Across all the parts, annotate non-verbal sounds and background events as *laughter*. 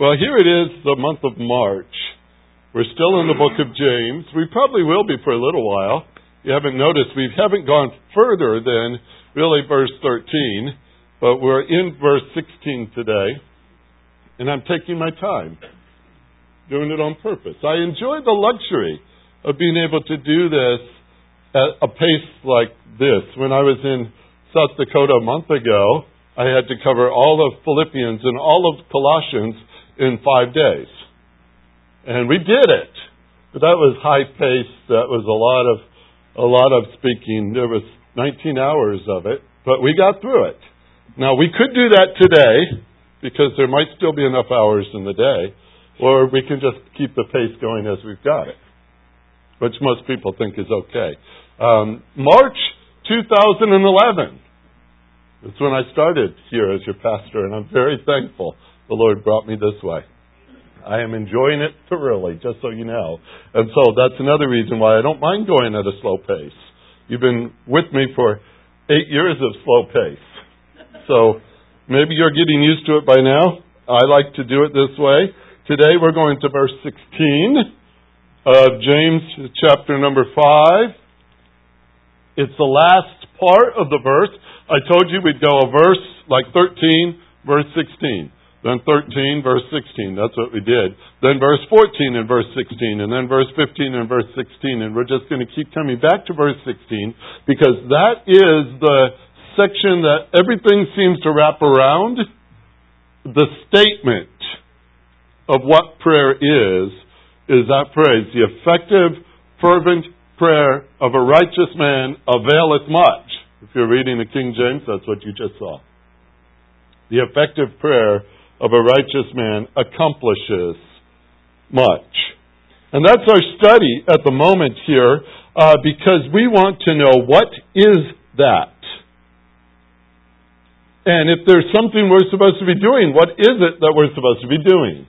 Well, here it is, the month of March. We're still in the book of James. We probably will be for a little while. You haven't noticed we haven't gone further than really verse 13, but we're in verse 16 today, and I'm taking my time, doing it on purpose. I enjoy the luxury of being able to do this at a pace like this. When I was in South Dakota a month ago, I had to cover all of Philippians and all of Colossians in five days. And we did it. But that was high pace. That was a lot of a lot of speaking. There was 19 hours of it, but we got through it. Now we could do that today because there might still be enough hours in the day, or we can just keep the pace going as we've got it, which most people think is okay. Um, March 2011. That's when I started here as your pastor, and I'm very thankful the Lord brought me this way. I am enjoying it thoroughly, just so you know. And so that's another reason why I don't mind going at a slow pace. You've been with me for eight years of slow pace. So maybe you're getting used to it by now. I like to do it this way. Today we're going to verse 16 of James chapter number 5. It's the last part of the verse. I told you we'd go a verse like 13, verse 16 then 13, verse 16. That's what we did. Then verse 14 and verse 16, and then verse 15 and verse 16. And we're just going to keep coming back to verse 16 because that is the section that everything seems to wrap around. The statement of what prayer is, is that phrase, the effective, fervent prayer of a righteous man availeth much. If you're reading the King James, that's what you just saw. The effective prayer of a righteous man accomplishes much. And that's our study at the moment here uh, because we want to know what is that? And if there's something we're supposed to be doing, what is it that we're supposed to be doing?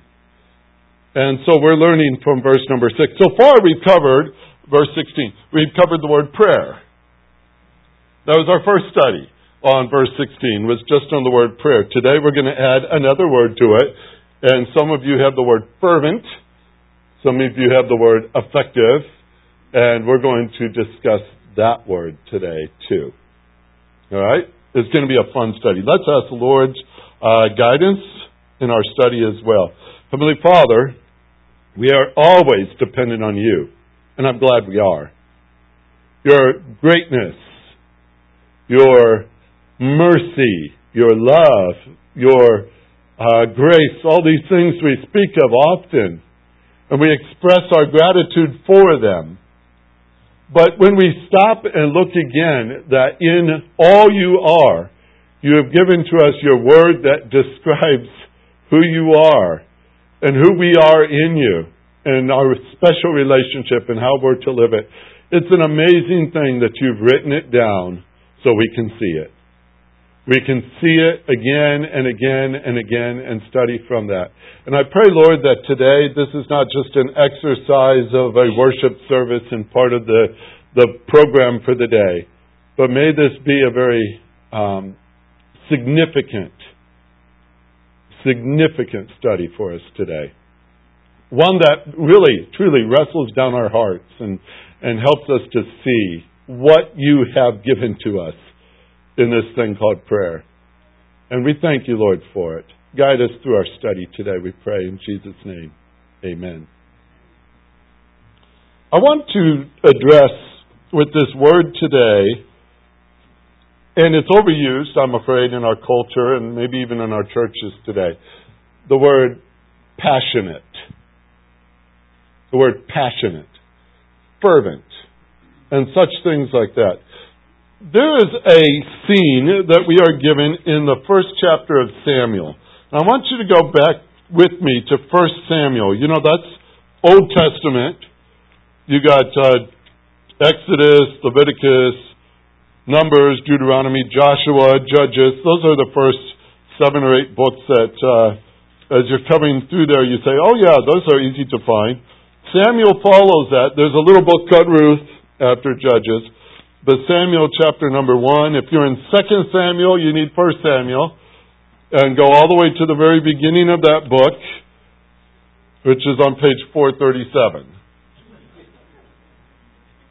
And so we're learning from verse number 6. So far we've covered verse 16. We've covered the word prayer. That was our first study on verse 16 was just on the word prayer. Today we're going to add another word to it. And some of you have the word fervent. Some of you have the word effective. And we're going to discuss that word today too. All right? It's going to be a fun study. Let's ask the Lord's uh, guidance in our study as well. Heavenly Father, we are always dependent on you. And I'm glad we are. Your greatness, your mercy, your love, your uh, grace, all these things we speak of often, and we express our gratitude for them. But when we stop and look again, that in all you are, you have given to us your word that describes who you are and who we are in you and our special relationship and how we're to live it. It's an amazing thing that you've written it down so we can see it. We can see it again and again and again and study from that. And I pray, Lord, that today this is not just an exercise of a worship service and part of the, the program for the day, but may this be a very um, significant, significant study for us today. One that really, truly wrestles down our hearts and, and helps us to see what you have given to us in this thing called prayer. And we thank you, Lord, for it. Guide us through our study today, we pray in Jesus' name. Amen. I want to address with this word today, and it's overused, I'm afraid, in our culture and maybe even in our churches today, the word passionate. The word passionate, fervent, and such things like that. There is a scene that we are given in the first chapter of Samuel. I want you to go back with me to 1 Samuel. You know, that's Old Testament. You got uh, Exodus, Leviticus, Numbers, Deuteronomy, Joshua, Judges. Those are the first seven or eight books that, uh, as you're coming through there, you say, oh, yeah, those are easy to find. Samuel follows that. There's a little book called Ruth after Judges. But Samuel chapter number one, if you're in Second Samuel, you need First Samuel, and go all the way to the very beginning of that book, which is on page 437.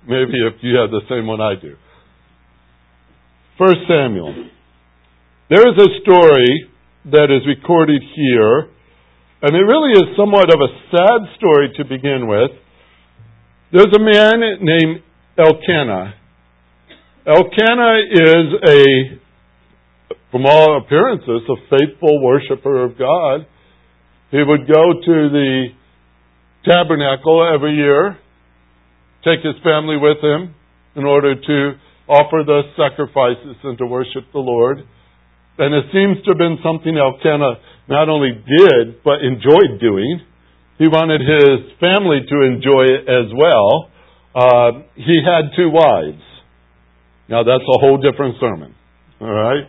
Maybe if you have the same one I do. First Samuel. There is a story that is recorded here, and it really is somewhat of a sad story to begin with. There's a man named Elkanah. Elkanah is a, from all appearances, a faithful worshiper of God. He would go to the tabernacle every year take his family with him in order to offer the sacrifices and to worship the Lord. And it seems to have been something Elkanah not only did, but enjoyed doing. He wanted his family to enjoy it as well. Uh, he had two wives. Now that's a whole different sermon. All right?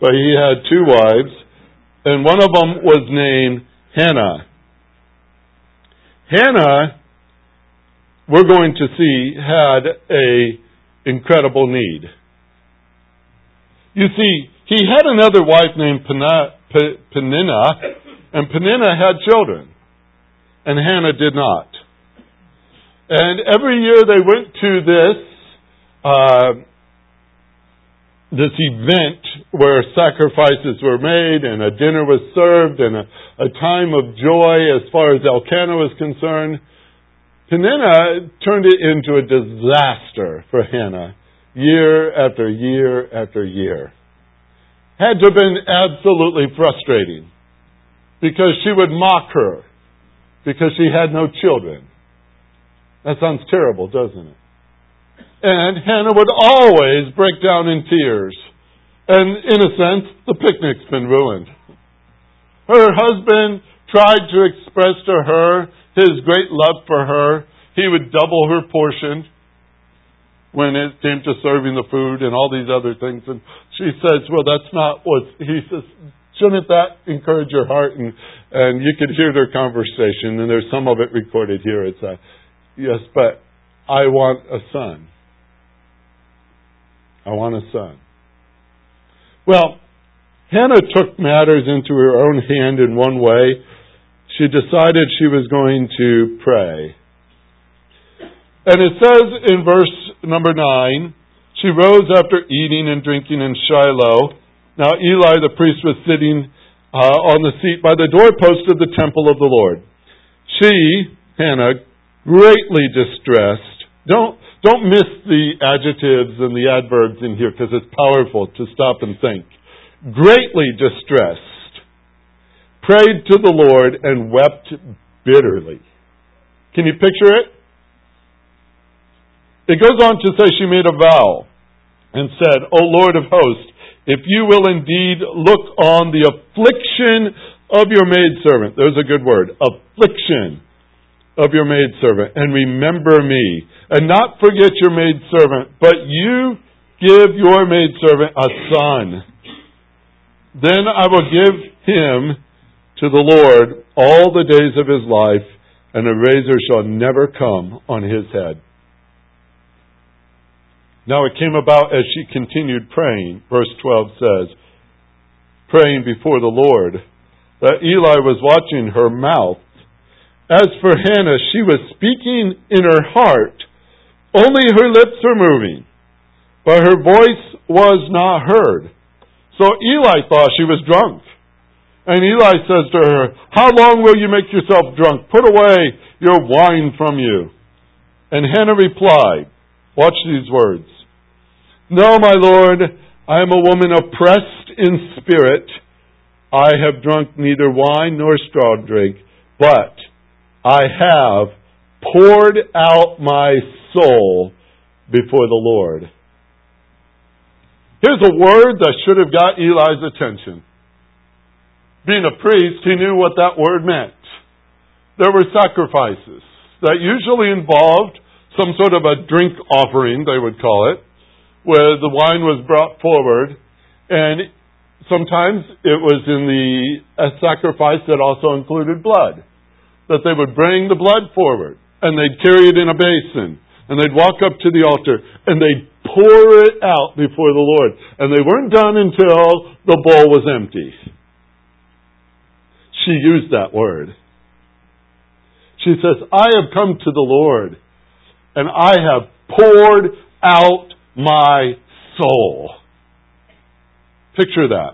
But he had two wives, and one of them was named Hannah. Hannah we're going to see had a incredible need. You see, he had another wife named Peninnah, and Peninnah had children, and Hannah did not. And every year they went to this uh, this event where sacrifices were made and a dinner was served and a, a time of joy as far as Elkanah was concerned. Peninnah turned it into a disaster for Hannah year after year after year. Had to have been absolutely frustrating because she would mock her because she had no children. That sounds terrible, doesn't it? And Hannah would always break down in tears. And in a sense, the picnic's been ruined. Her husband tried to express to her his great love for her. He would double her portion when it came to serving the food and all these other things. And she says, Well, that's not what he says. Shouldn't that encourage your heart? And and you could hear their conversation, and there's some of it recorded here. It's a yes, but I want a son. I want a son. Well, Hannah took matters into her own hand in one way she decided she was going to pray. And it says in verse number 9, she rose after eating and drinking in Shiloh. Now Eli the priest was sitting uh, on the seat by the doorpost of the temple of the Lord. She, Hannah, greatly distressed. Don't, don't miss the adjectives and the adverbs in here because it's powerful to stop and think. Greatly distressed prayed to the Lord and wept bitterly. Can you picture it? It goes on to say she made a vow and said, O Lord of hosts, if you will indeed look on the affliction of your maidservant, there's a good word, affliction of your maidservant, and remember me, and not forget your maidservant, but you give your maidservant a son. Then I will give him to the Lord all the days of his life, and a razor shall never come on his head. Now it came about as she continued praying, verse 12 says, praying before the Lord, that Eli was watching her mouth. As for Hannah, she was speaking in her heart, only her lips were moving, but her voice was not heard. So Eli thought she was drunk. And Eli says to her, How long will you make yourself drunk? Put away your wine from you. And Hannah replied, Watch these words. No, my Lord, I am a woman oppressed in spirit. I have drunk neither wine nor strong drink, but I have poured out my soul before the Lord. Here's a word that should have got Eli's attention being a priest, he knew what that word meant. There were sacrifices that usually involved some sort of a drink offering, they would call it, where the wine was brought forward, and sometimes it was in the a sacrifice that also included blood. That they would bring the blood forward, and they'd carry it in a basin, and they'd walk up to the altar, and they'd pour it out before the Lord. And they weren't done until the bowl was empty she used that word. She says, I have come to the Lord and I have poured out my soul. Picture that.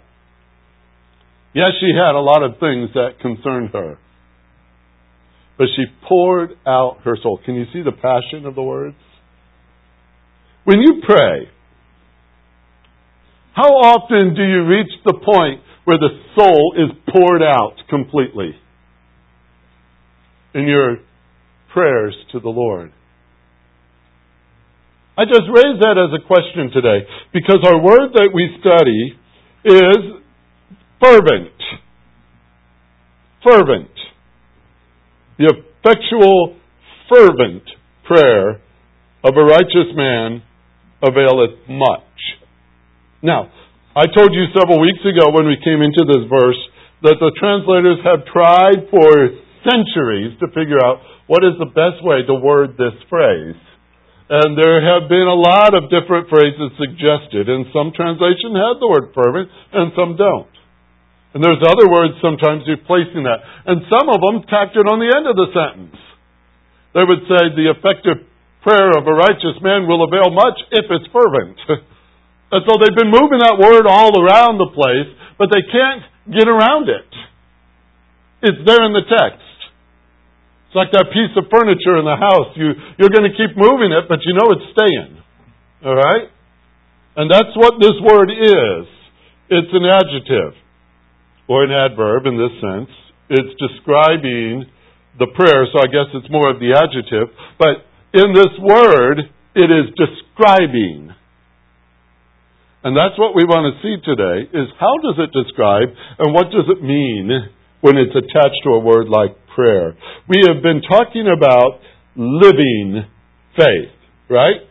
Yes, she had a lot of things that concerned her. But she poured out her soul. Can you see the passion of the words? When you pray, how often do you reach the point where the soul is poured out completely in your prayers to the Lord? I just raise that as a question today because our word that we study is fervent. Fervent. The effectual, fervent prayer of a righteous man availeth much. Now, I told you several weeks ago when we came into this verse that the translators have tried for centuries to figure out what is the best way to word this phrase. And there have been a lot of different phrases suggested, and some translation have the word fervent, and some don't. And there's other words sometimes replacing that. And some of them tacked it on the end of the sentence. They would say, the effective prayer of a righteous man will avail much if it's fervent. *laughs* and so they've been moving that word all around the place, but they can't get around it. It's there in the text. It's like that piece of furniture in the house. You, you're going to keep moving it, but you know it's staying. All right? And that's what this word is. It's an adjective, or an adverb in this sense. It's describing the prayer, so I guess it's more of the adjective. But in this word, it is describing. And that's what we want to see today, is how does it describe, and what does it mean when it's attached to a word like prayer. We have been talking about living faith, right?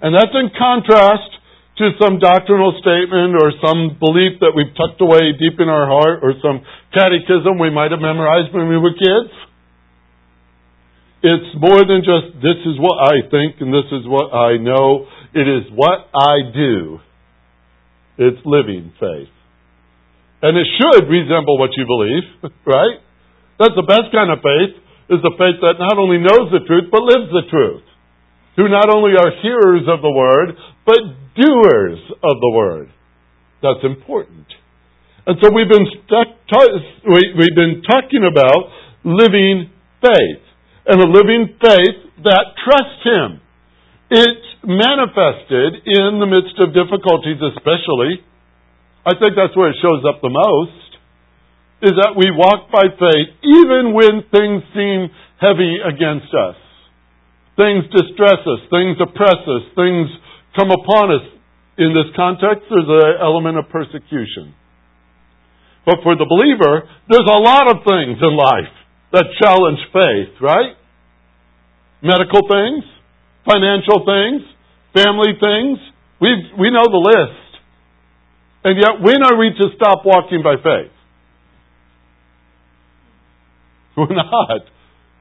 And that's in contrast to some doctrinal statement or some belief that we've tucked away deep in our heart or some catechism we might have memorized when we were kids. It's more than just this is what I think and this is what I know. It is what I do. It's living faith. And it should resemble what you believe, *laughs* right? That's the best kind of faith, is the faith that not only knows the truth, but lives the truth. Who not only are hearers of the word, but doers of the word. That's important. And so we've been, stuck, we've been talking about living faith. And a living faith that trusts Him. It's manifested in the midst of difficulties, especially. I think that's where it shows up the most is that we walk by faith even when things seem heavy against us. Things distress us, things oppress us, things come upon us. In this context, there's an element of persecution. But for the believer, there's a lot of things in life that challenge faith, right? Medical things, financial things, family things. We, we know the list. And yet, when are we to stop walking by faith? *laughs* We're not.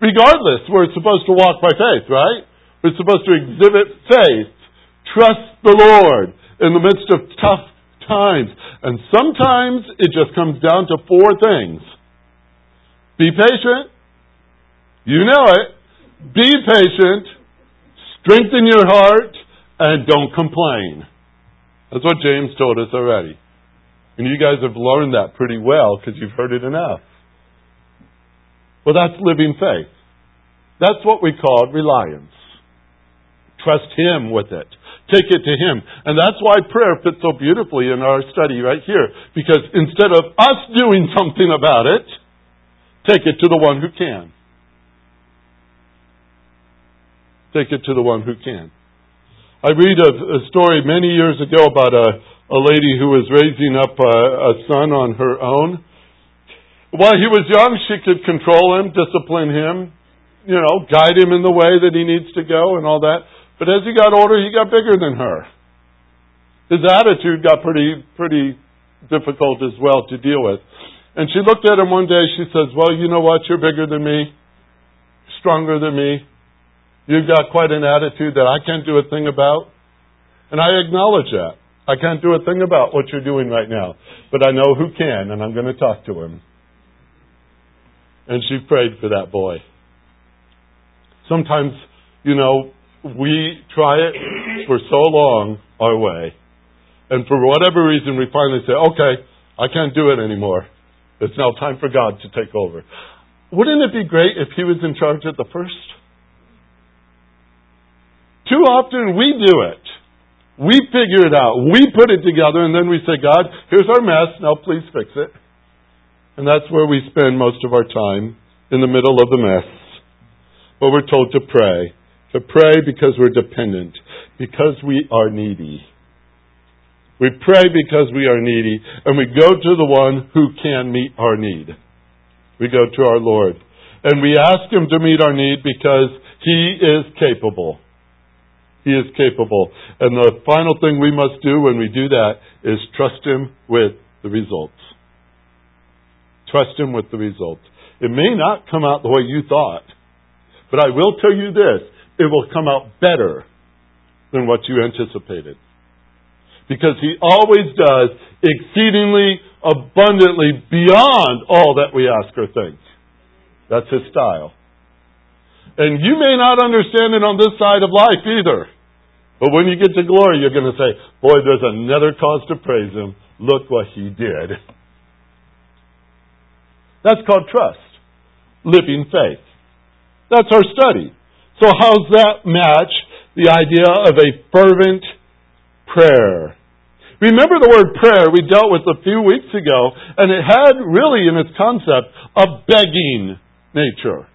Regardless, we're supposed to walk by faith, right? We're supposed to exhibit faith, trust the Lord in the midst of tough times. And sometimes it just comes down to four things. Be patient. You know it. Be patient. Strengthen your heart. And don't complain. That's what James told us already. And you guys have learned that pretty well because you've heard it enough. Well, that's living faith. That's what we call reliance. Trust Him with it. Take it to Him. And that's why prayer fits so beautifully in our study right here. Because instead of us doing something about it, take it to the one who can. Take it to the one who can. I read a, a story many years ago about a, a lady who was raising up a, a son on her own while he was young, she could control him, discipline him, you know, guide him in the way that he needs to go and all that. But as he got older, he got bigger than her. His attitude got pretty, pretty difficult as well to deal with. And she looked at him one day, she says, Well, you know what? You're bigger than me, stronger than me. You've got quite an attitude that I can't do a thing about. And I acknowledge that. I can't do a thing about what you're doing right now. But I know who can, and I'm going to talk to him. And she prayed for that boy. Sometimes, you know, we try it for so long our way, and for whatever reason, we finally say, okay, I can't do it anymore. It's now time for God to take over. Wouldn't it be great if He was in charge at the first? Too often we do it. We figure it out. We put it together and then we say, God, here's our mess. Now please fix it. And that's where we spend most of our time, in the middle of the mess. But we're told to pray. To pray because we're dependent, because we are needy. We pray because we are needy, and we go to the one who can meet our need. We go to our Lord. And we ask Him to meet our need because He is capable. He is capable. And the final thing we must do when we do that is trust Him with the results. Trust Him with the results. It may not come out the way you thought, but I will tell you this it will come out better than what you anticipated. Because He always does exceedingly abundantly beyond all that we ask or think. That's His style. And you may not understand it on this side of life either. But when you get to glory, you're going to say, Boy, there's another cause to praise Him. Look what He did. That's called trust. Living faith. That's our study. So how's that match the idea of a fervent prayer? Remember the word prayer we dealt with a few weeks ago, and it had really in its concept a begging nature.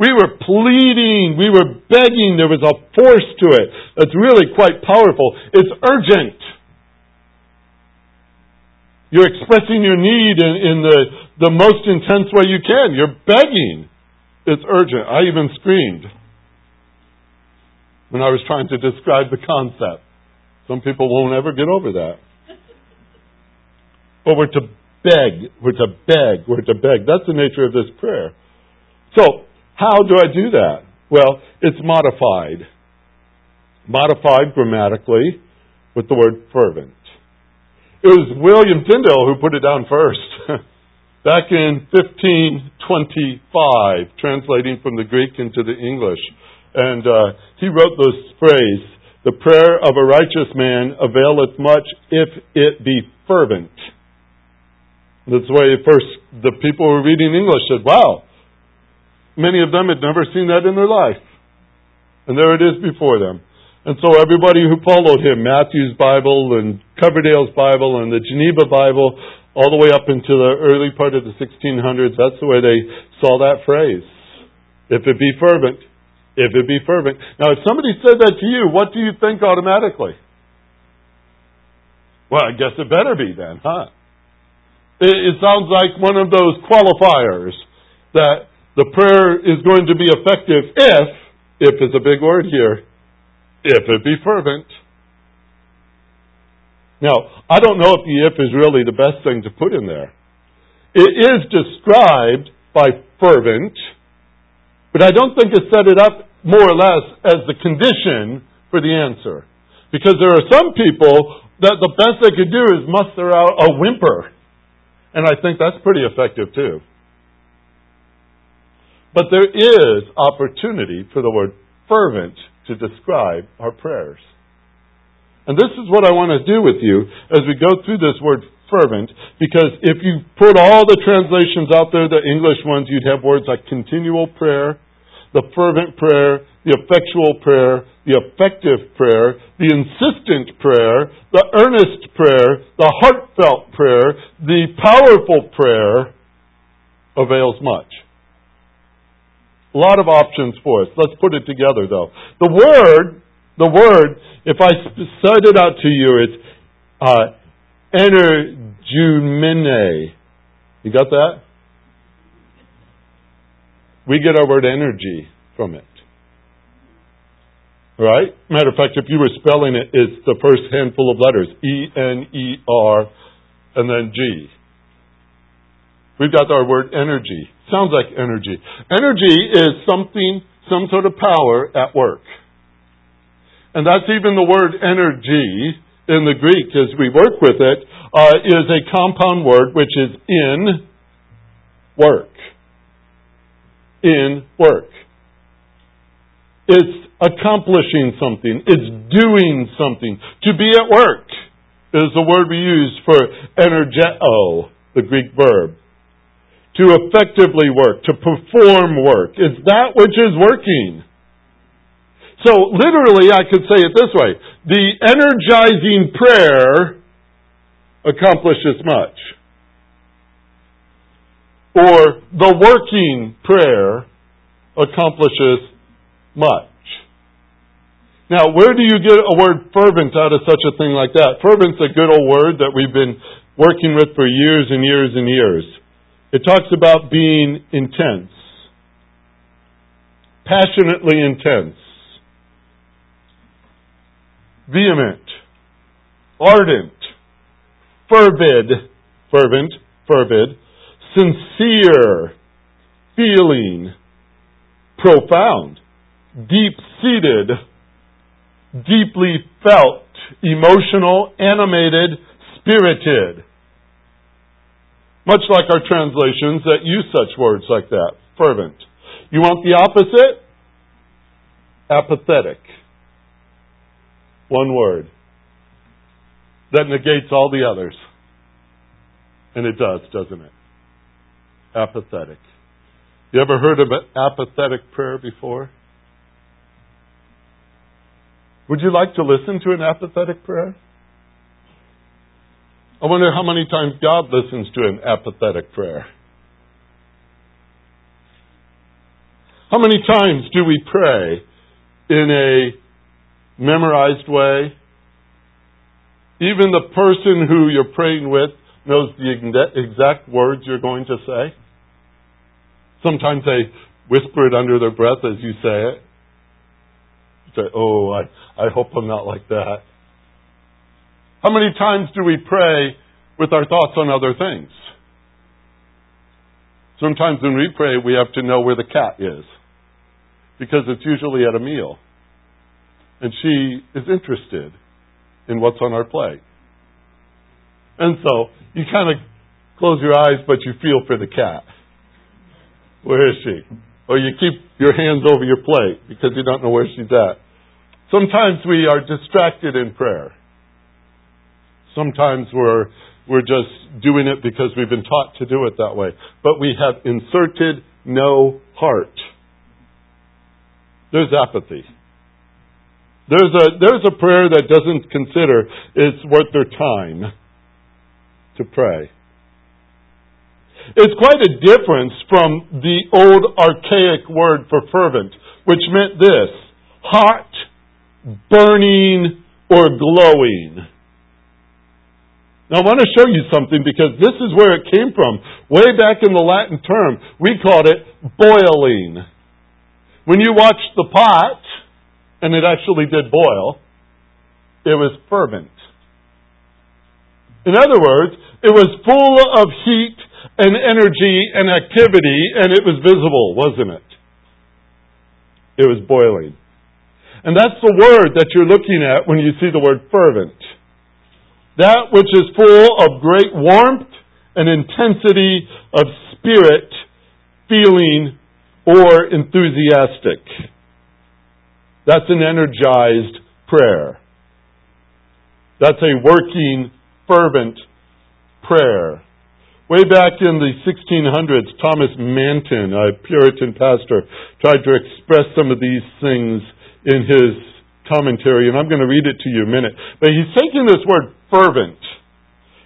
We were pleading, we were begging, there was a force to it that's really quite powerful. It's urgent. You're expressing your need in, in the, the most intense way you can. You're begging. It's urgent. I even screamed when I was trying to describe the concept. Some people won't ever get over that. But we're to beg. We're to beg. We're to beg. That's the nature of this prayer. So, how do I do that? Well, it's modified. Modified grammatically with the word fervent. It was William Tyndale who put it down first. *laughs* Back in 1525, translating from the Greek into the English. And uh, he wrote this phrase The prayer of a righteous man availeth much if it be fervent. That's why first the people who were reading English said, Wow, Many of them had never seen that in their life. And there it is before them. And so everybody who followed him, Matthew's Bible and Coverdale's Bible and the Geneva Bible, all the way up into the early part of the 1600s, that's the way they saw that phrase. If it be fervent, if it be fervent. Now, if somebody said that to you, what do you think automatically? Well, I guess it better be then, huh? It, it sounds like one of those qualifiers that the prayer is going to be effective if, if is a big word here, if it be fervent. Now, I don't know if the if is really the best thing to put in there. It is described by fervent, but I don't think it set it up more or less as the condition for the answer. Because there are some people that the best they could do is muster out a whimper. And I think that's pretty effective too. But there is opportunity for the word fervent to describe our prayers. And this is what I want to do with you as we go through this word fervent, because if you put all the translations out there, the English ones, you'd have words like continual prayer, the fervent prayer, the effectual prayer, the effective prayer, the insistent prayer, the earnest prayer, the heartfelt prayer, the powerful prayer avails much. A lot of options for us. Let's put it together though. The word, the word, if I said it out to you, it's uh, energumene. You got that? We get our word energy from it. Right? Matter of fact, if you were spelling it, it's the first handful of letters E N E R and then G. We've got our word energy. Sounds like energy. Energy is something, some sort of power at work. And that's even the word energy in the Greek as we work with it uh, is a compound word which is in work. In work. It's accomplishing something. It's doing something. To be at work is the word we use for energeo, the Greek verb. To effectively work, to perform work. It's that which is working. So literally, I could say it this way. The energizing prayer accomplishes much. Or the working prayer accomplishes much. Now, where do you get a word fervent out of such a thing like that? Fervent's a good old word that we've been working with for years and years and years. It talks about being intense, passionately intense, vehement, ardent, fervid, fervent, fervid, sincere, feeling, profound, deep seated, deeply felt, emotional, animated, spirited. Much like our translations that use such words like that, fervent. You want the opposite? Apathetic. One word. That negates all the others. And it does, doesn't it? Apathetic. You ever heard of an apathetic prayer before? Would you like to listen to an apathetic prayer? I wonder how many times God listens to an apathetic prayer. How many times do we pray in a memorized way? Even the person who you're praying with knows the exact words you're going to say. Sometimes they whisper it under their breath as you say it. You say, Oh, I, I hope I'm not like that. How many times do we pray with our thoughts on other things? Sometimes when we pray, we have to know where the cat is because it's usually at a meal. And she is interested in what's on our plate. And so you kind of close your eyes, but you feel for the cat. Where is she? Or you keep your hands over your plate because you don't know where she's at. Sometimes we are distracted in prayer. Sometimes we're, we're just doing it because we've been taught to do it that way. But we have inserted no heart. There's apathy. There's a, there's a prayer that doesn't consider it's worth their time to pray. It's quite a difference from the old archaic word for fervent, which meant this hot, burning, or glowing. Now I want to show you something because this is where it came from. Way back in the Latin term, we called it boiling. When you watch the pot, and it actually did boil, it was fervent. In other words, it was full of heat and energy and activity, and it was visible, wasn't it? It was boiling. And that's the word that you're looking at when you see the word fervent. That which is full of great warmth and intensity of spirit, feeling, or enthusiastic. That's an energized prayer. That's a working, fervent prayer. Way back in the 1600s, Thomas Manton, a Puritan pastor, tried to express some of these things in his commentary, and I'm going to read it to you in a minute. But he's taking this word fervent,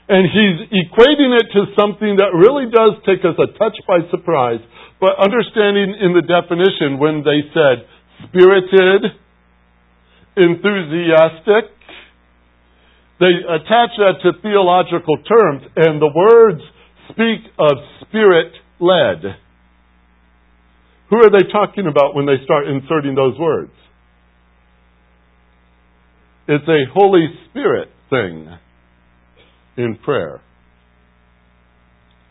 and he's equating it to something that really does take us a touch by surprise. But understanding in the definition when they said spirited, enthusiastic, they attach that to theological terms, and the words speak of spirit led. Who are they talking about when they start inserting those words? It's a Holy Spirit thing in prayer.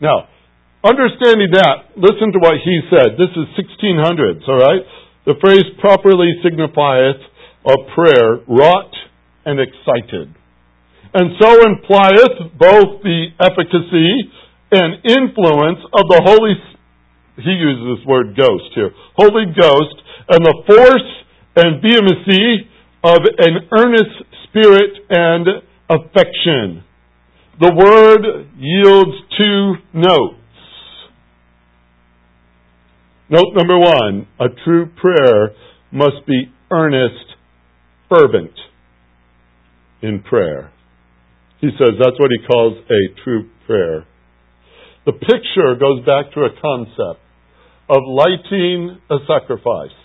Now, understanding that, listen to what he said. This is 1600s, all right? The phrase properly signifieth a prayer wrought and excited and so implieth both the efficacy and influence of the Holy he uses this word ghost here. Holy Ghost and the force and vehemency of an earnest spirit and affection. The word yields two notes. Note number one, a true prayer must be earnest, fervent in prayer. He says that's what he calls a true prayer. The picture goes back to a concept of lighting a sacrifice.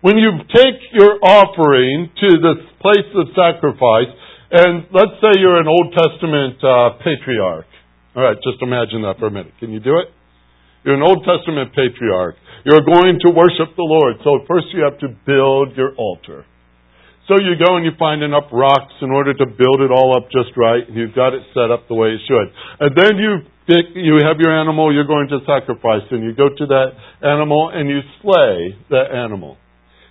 When you take your offering to the place of sacrifice, and let's say you're an Old Testament uh, patriarch. All right, just imagine that for a minute. Can you do it? You're an Old Testament patriarch. You're going to worship the Lord. So first you have to build your altar. So you go and you find enough rocks in order to build it all up just right, and you've got it set up the way it should. And then you pick, you have your animal you're going to sacrifice, and you go to that animal and you slay that animal.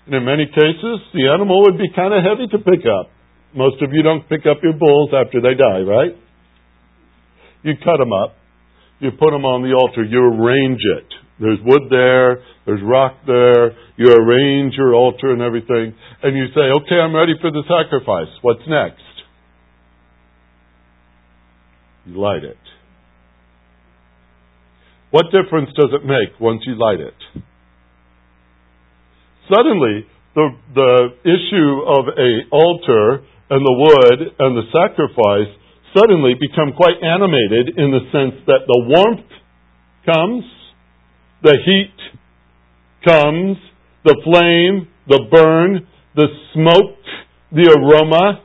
And in many cases, the animal would be kind of heavy to pick up. Most of you don't pick up your bulls after they die, right? You cut them up you put them on the altar, you arrange it. There's wood there, there's rock there, you arrange your altar and everything, and you say, okay, I'm ready for the sacrifice. What's next? You light it. What difference does it make once you light it? Suddenly, the, the issue of a altar and the wood and the sacrifice suddenly become quite animated in the sense that the warmth comes, the heat comes, the flame, the burn, the smoke, the aroma.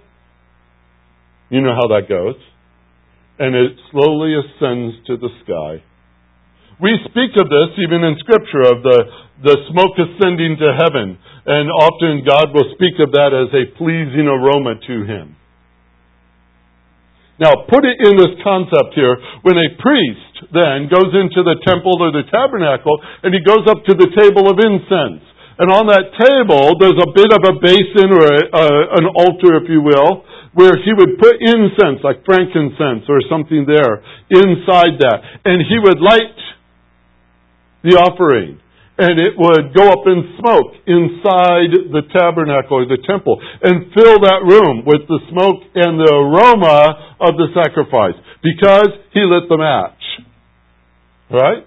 You know how that goes. And it slowly ascends to the sky. We speak of this even in Scripture, of the, the smoke ascending to heaven. And often God will speak of that as a pleasing aroma to Him. Now, put it in this concept here. When a priest then goes into the temple or the tabernacle and he goes up to the table of incense, and on that table there's a bit of a basin or a, a, an altar, if you will, where he would put incense, like frankincense or something there, inside that. And he would light the offering and it would go up in smoke inside the tabernacle or the temple and fill that room with the smoke and the aroma of the sacrifice because he lit the match. Right?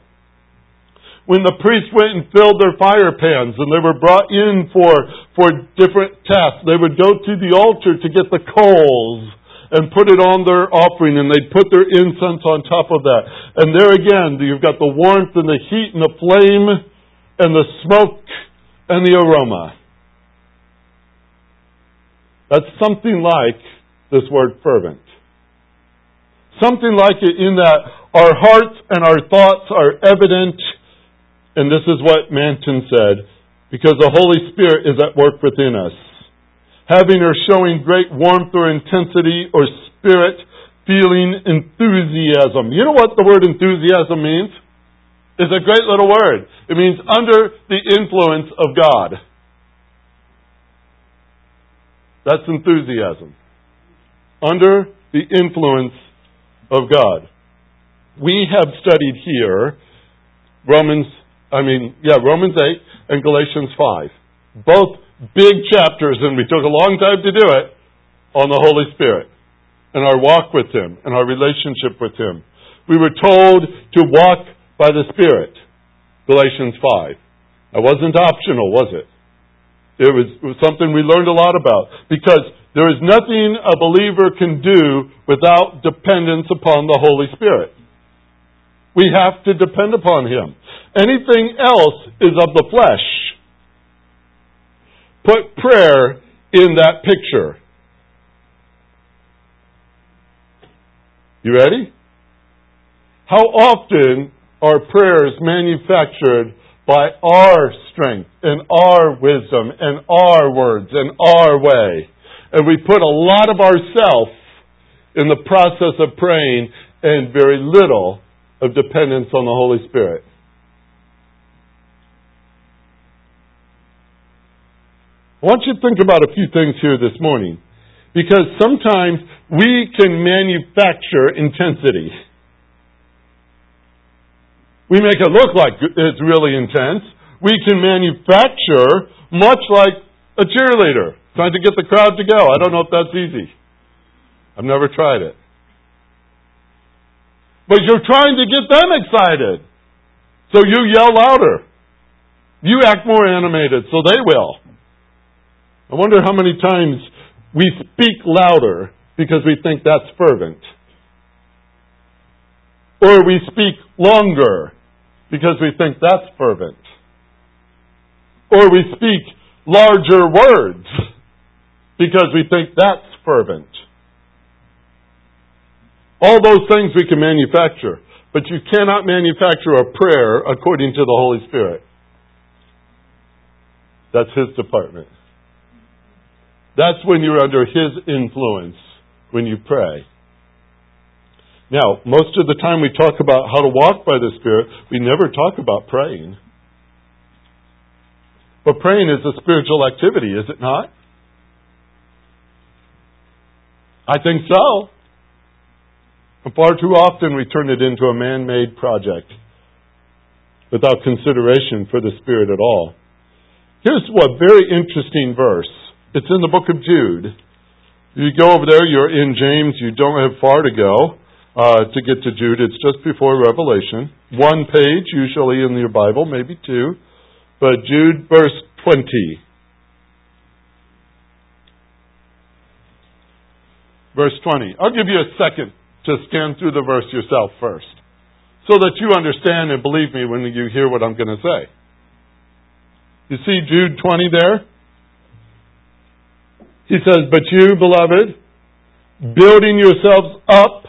When the priests went and filled their fire pans and they were brought in for, for different tasks, they would go to the altar to get the coals and put it on their offering and they'd put their incense on top of that. And there again, you've got the warmth and the heat and the flame and the smoke and the aroma. That's something like this word fervent. Something like it in that our hearts and our thoughts are evident, and this is what Manton said, because the Holy Spirit is at work within us. Having or showing great warmth or intensity or spirit, feeling enthusiasm. You know what the word enthusiasm means? Is a great little word. It means under the influence of God. That's enthusiasm. Under the influence of God. We have studied here Romans, I mean, yeah, Romans 8 and Galatians 5. Both big chapters, and we took a long time to do it, on the Holy Spirit and our walk with Him and our relationship with Him. We were told to walk by the Spirit. Galatians 5. That wasn't optional, was it? It was, it was something we learned a lot about because there is nothing a believer can do without dependence upon the Holy Spirit. We have to depend upon Him. Anything else is of the flesh. Put prayer in that picture. You ready? How often are prayers manufactured by our strength and our wisdom and our words and our way. And we put a lot of ourself in the process of praying and very little of dependence on the Holy Spirit. I want you to think about a few things here this morning because sometimes we can manufacture intensity. *laughs* We make it look like it's really intense. we can manufacture much like a cheerleader trying to get the crowd to go. I don't know if that's easy. I've never tried it. But you're trying to get them excited. So you yell louder. You act more animated, so they will. I wonder how many times we speak louder because we think that's fervent. Or we speak longer because we think that's fervent. Or we speak larger words because we think that's fervent. All those things we can manufacture, but you cannot manufacture a prayer according to the Holy Spirit. That's His department. That's when you're under His influence when you pray. Now, most of the time we talk about how to walk by the Spirit, we never talk about praying. But praying is a spiritual activity, is it not? I think so. And far too often we turn it into a man made project without consideration for the Spirit at all. Here's a very interesting verse. It's in the book of Jude. You go over there, you're in James, you don't have far to go uh, to get to Jude. It's just before Revelation. One page, usually in your Bible, maybe two. But Jude, verse 20. Verse 20. I'll give you a second to scan through the verse yourself first so that you understand and believe me when you hear what I'm going to say. You see Jude 20 there? He says, But you, beloved, building yourselves up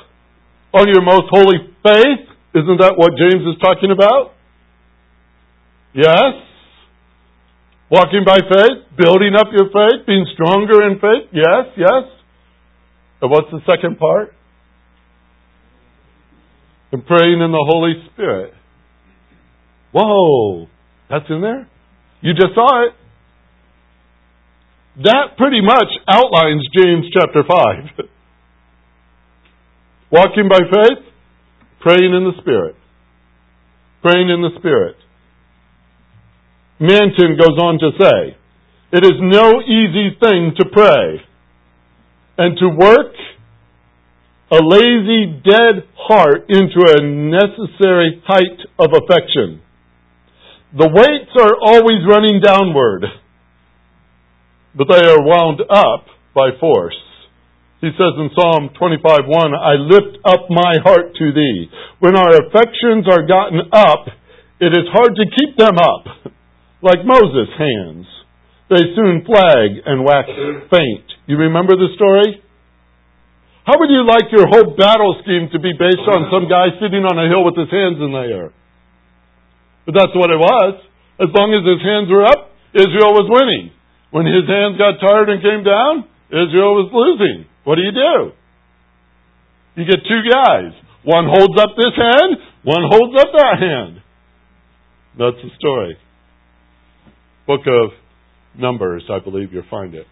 on your most holy faith, isn't that what James is talking about? Yes. Walking by faith, building up your faith, being stronger in faith. Yes, yes. And what's the second part? and praying in the Holy Spirit. Whoa, that's in there? You just saw it. That pretty much outlines James chapter 5. *laughs* Walking by faith, praying in the Spirit. Praying in the Spirit. Manton goes on to say, It is no easy thing to pray and to work a lazy, dead heart into a necessary height of affection. The weights are always running downward, but they are wound up by force. He says in Psalm 25:1, I lift up my heart to thee. When our affections are gotten up, it is hard to keep them up. Like Moses' hands. They soon flag and wax faint. You remember the story? How would you like your whole battle scheme to be based on some guy sitting on a hill with his hands in the air? But that's what it was. As long as his hands were up, Israel was winning. When his hands got tired and came down, Israel was losing. What do you do? You get two guys. One holds up this hand, one holds up that hand. That's the story. Book of Numbers, I believe you'll find it.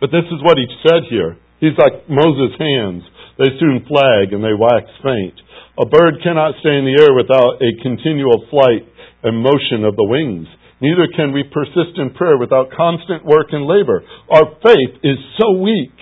But this is what he said here. He's like Moses' hands. They soon flag and they wax faint. A bird cannot stay in the air without a continual flight and motion of the wings. Neither can we persist in prayer without constant work and labor. Our faith is so weak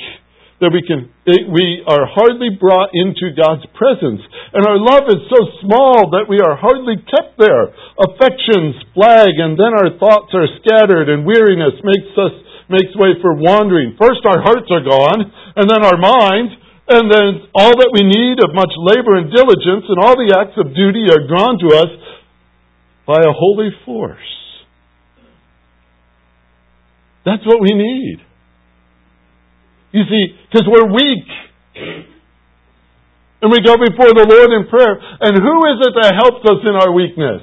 that we can we are hardly brought into God's presence and our love is so small that we are hardly kept there affections flag and then our thoughts are scattered and weariness makes us makes way for wandering. First, our hearts are gone, and then our minds, and then all that we need of much labor and diligence and all the acts of duty are drawn to us by a holy force. That's what we need. You see, because we're weak. And we go before the Lord in prayer. And who is it that helps us in our weakness?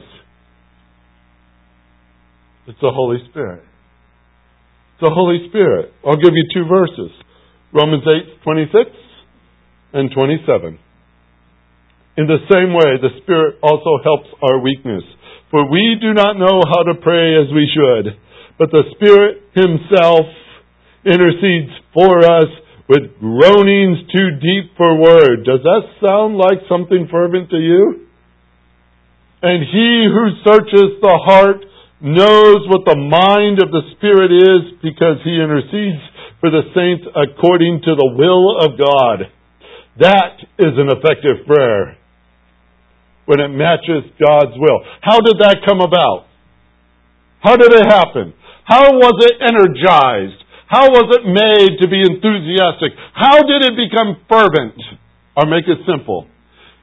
It's the Holy Spirit It's the Holy Spirit. I'll give you two verses Romans 8 26 and 27. In the same way, the Spirit also helps our weakness. For we do not know how to pray as we should, but the Spirit Himself intercedes for us with groanings too deep for word. Does that sound like something fervent to you? And He who searches the heart knows what the mind of the Spirit is because he intercedes for the saints according to the will of God. That is an effective prayer when it matches God's will. How did that come about? How did it happen? How was it energized? How was it made to be enthusiastic? How did it become fervent? Or make it simple.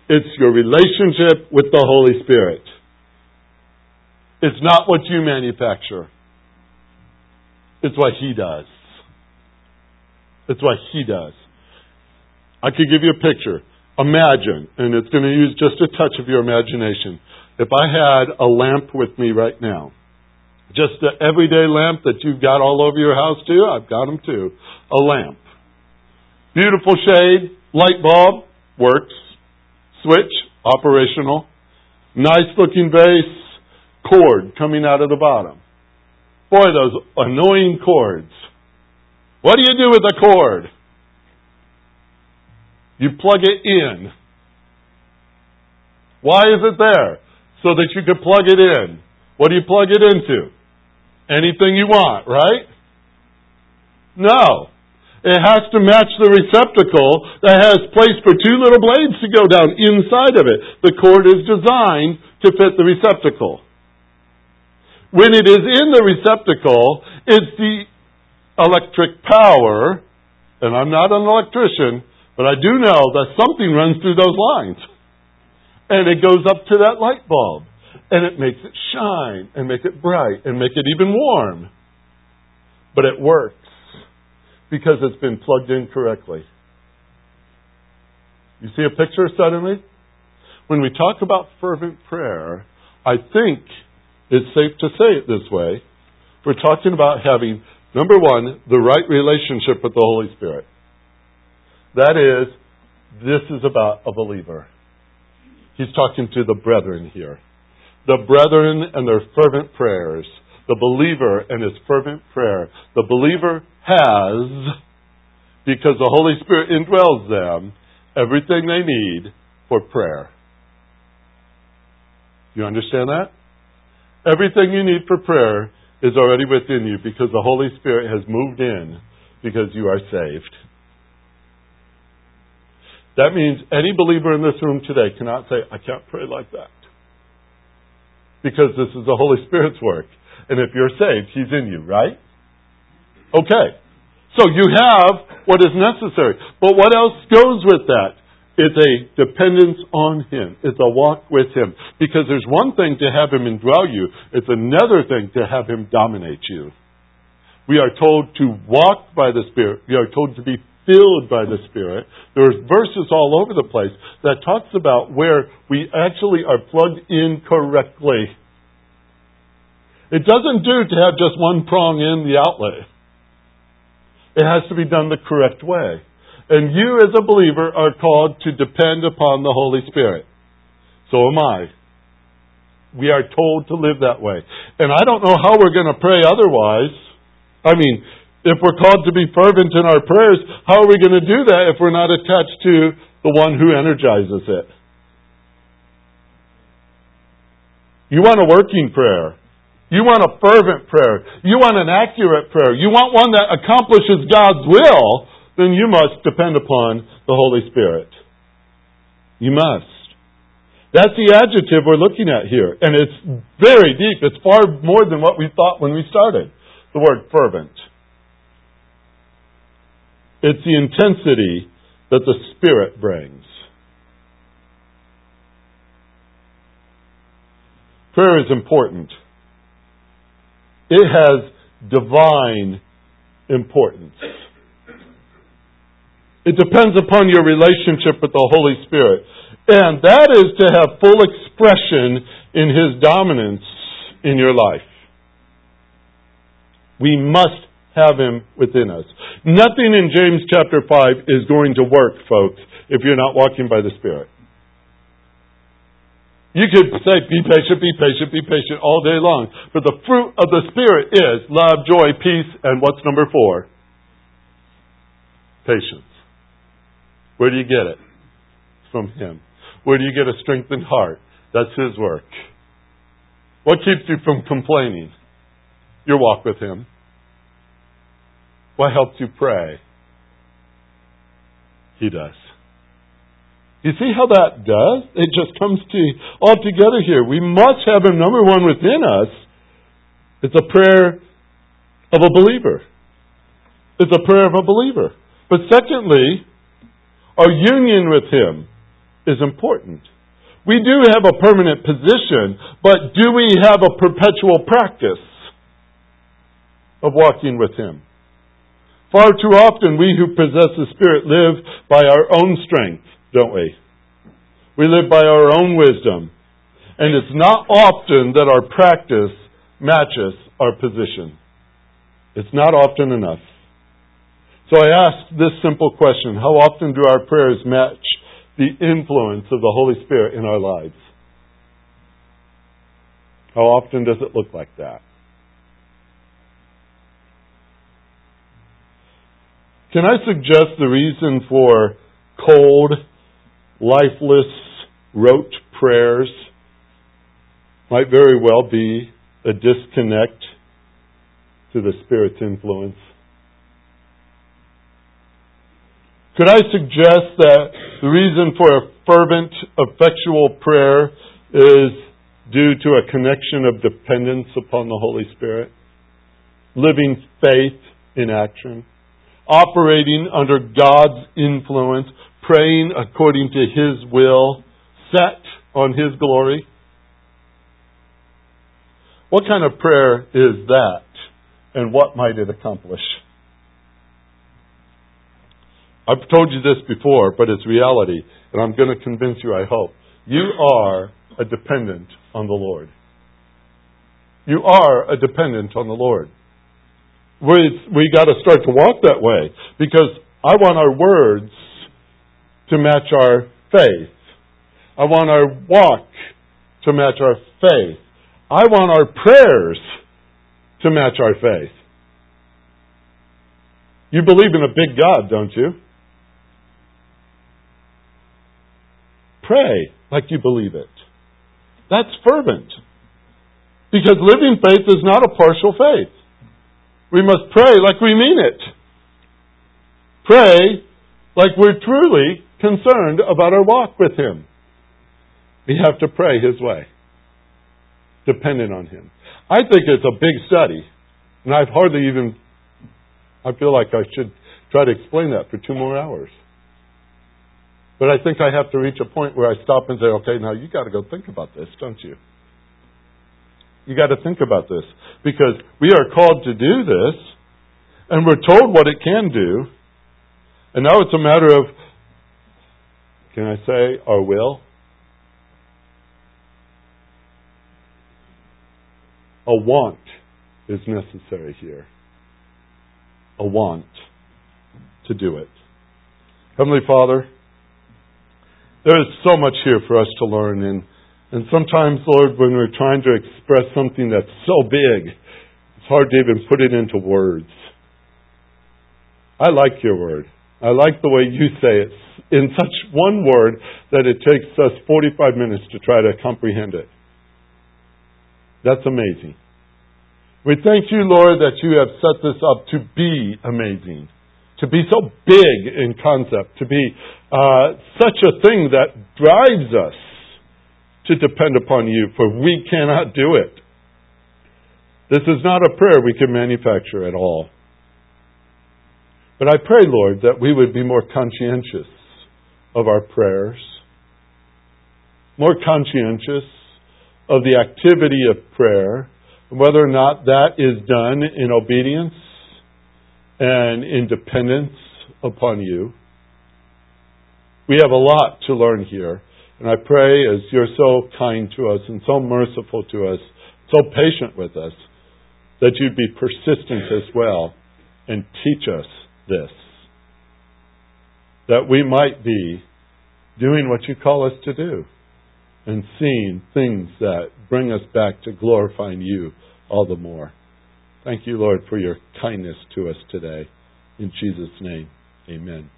It's your relationship with the Holy Spirit. It's not what you manufacture. It's what He does. It's what He does. I could give you a picture. Imagine, and it's going to use just a touch of your imagination. If I had a lamp with me right now, just an everyday lamp that you've got all over your house too, I've got them too. A lamp. Beautiful shade, light bulb, works. Switch, operational. Nice looking base, cord coming out of the bottom. Boy, those annoying cords. What do you do with a cord? You plug it in. Why is it there? So that you can plug it in. What do you plug it into? Anything you want, right? No. It has to match the receptacle that has place for two little blades to go down inside of it. The cord is designed to fit the receptacle. When it is in the receptacle, it's the electric power, and I'm not an electrician, but I do know that something runs through those lines. And it goes up to that light bulb and it makes it shine and make it bright and make it even warm. But it works because it's been plugged in correctly. You see a picture suddenly? When we talk about fervent prayer, I think it's safe to say it this way. We're talking about having, number one, the right relationship with the Holy Spirit. That is, this is about a believer. He's talking to the brethren here the brethren and their fervent prayers, the believer and his fervent prayer. The believer has, because the Holy Spirit indwells them, everything they need for prayer. You understand that? Everything you need for prayer is already within you because the Holy Spirit has moved in because you are saved. That means any believer in this room today cannot say, I can't pray like that because this is the Holy Spirit's work. And if you're saved, He's in you, right? Okay. So you have what is necessary. But what else goes with that? It's a dependence on Him. It's a walk with Him. Because there's one thing to have Him indwell you, it's another thing to have Him dominate you. We are told to walk by the Spirit. We are told to be filled by the Spirit. There's verses all over the place that talks about where we actually are plugged in correctly. It doesn't do to have just one prong in the outlet. It has to be done the correct way. And you as a believer are called to depend upon the Holy Spirit. So am I. We are told to live that way. And I don't know how we're going to pray otherwise. I mean, if we're called to be fervent in our prayers, how are we going to do that if we're not attached to the one who energizes it? You want a working prayer. You want a fervent prayer. You want an accurate prayer. You want one that accomplishes God's will, then you must depend upon the Holy Spirit. You must. That's the adjective we're looking at here. And it's very deep. It's far more than what we thought when we started. The word fervent. It's the intensity that the Spirit brings. Prayer is important. It has divine importance. It depends upon your relationship with the Holy Spirit. And that is to have full expression in His dominance in your life. We must have Him within us. Nothing in James chapter 5 is going to work, folks, if you're not walking by the Spirit. You could say, be patient, be patient, be patient all day long. But the fruit of the Spirit is love, joy, peace, and what's number four? Patience. Where do you get it? From Him. Where do you get a strengthened heart? That's His work. What keeps you from complaining? Your walk with Him. What helps you pray? He does. You see how that does? It just comes to all together here. We must have Him number one within us. It's a prayer of a believer. It's a prayer of a believer. But secondly, our union with Him is important. We do have a permanent position, but do we have a perpetual practice of walking with Him? Far too often, we who possess the Spirit live by our own strength, don't we? We live by our own wisdom. And it's not often that our practice matches our position. It's not often enough. So I ask this simple question How often do our prayers match the influence of the Holy Spirit in our lives? How often does it look like that? Can I suggest the reason for cold, lifeless, rote prayers might very well be a disconnect to the Spirit's influence? Could I suggest that the reason for a fervent, effectual prayer is due to a connection of dependence upon the Holy Spirit? Living faith in action? Operating under God's influence? Praying according to His will? Set on His glory? What kind of prayer is that? And what might it accomplish? I've told you this before, but it's reality, and I'm going to convince you, I hope. You are a dependent on the Lord. You are a dependent on the Lord. We, we got to start to walk that way because I want our words to match our faith. I want our walk to match our faith. I want our prayers to match our faith. You believe in a big God, don't you? Pray like you believe it. That's fervent. Because living faith is not a partial faith. We must pray like we mean it. Pray like we're truly concerned about our walk with Him. We have to pray His way, dependent on Him. I think it's a big study, and I've hardly even, I feel like I should try to explain that for two more hours. But I think I have to reach a point where I stop and say, okay, now you got to go think about this, don't you? You got to think about this because we are called to do this and we're told what it can do. And now it's a matter of, can I say, our will? A want is necessary here. A want to do it. Heavenly Father, there is so much here for us to learn. And, and sometimes, Lord, when we're trying to express something that's so big, it's hard to even put it into words. I like your word. I like the way you say it in such one word that it takes us 45 minutes to try to comprehend it. That's amazing. We thank you, Lord, that you have set this up to be amazing to be so big in concept, to be uh, such a thing that drives us to depend upon you, for we cannot do it. This is not a prayer we can manufacture at all. But I pray, Lord, that we would be more conscientious of our prayers, more conscientious of the activity of prayer, whether or not that is done in obedience and in dependence upon you. We have a lot to learn here. And I pray as you're so kind to us and so merciful to us, so patient with us, that you'd be persistent as well and teach us this. That we might be doing what you call us to do and seeing things that bring us back to glorifying you all the more. Thank you, Lord, for your kindness to us today. In Jesus' name, amen.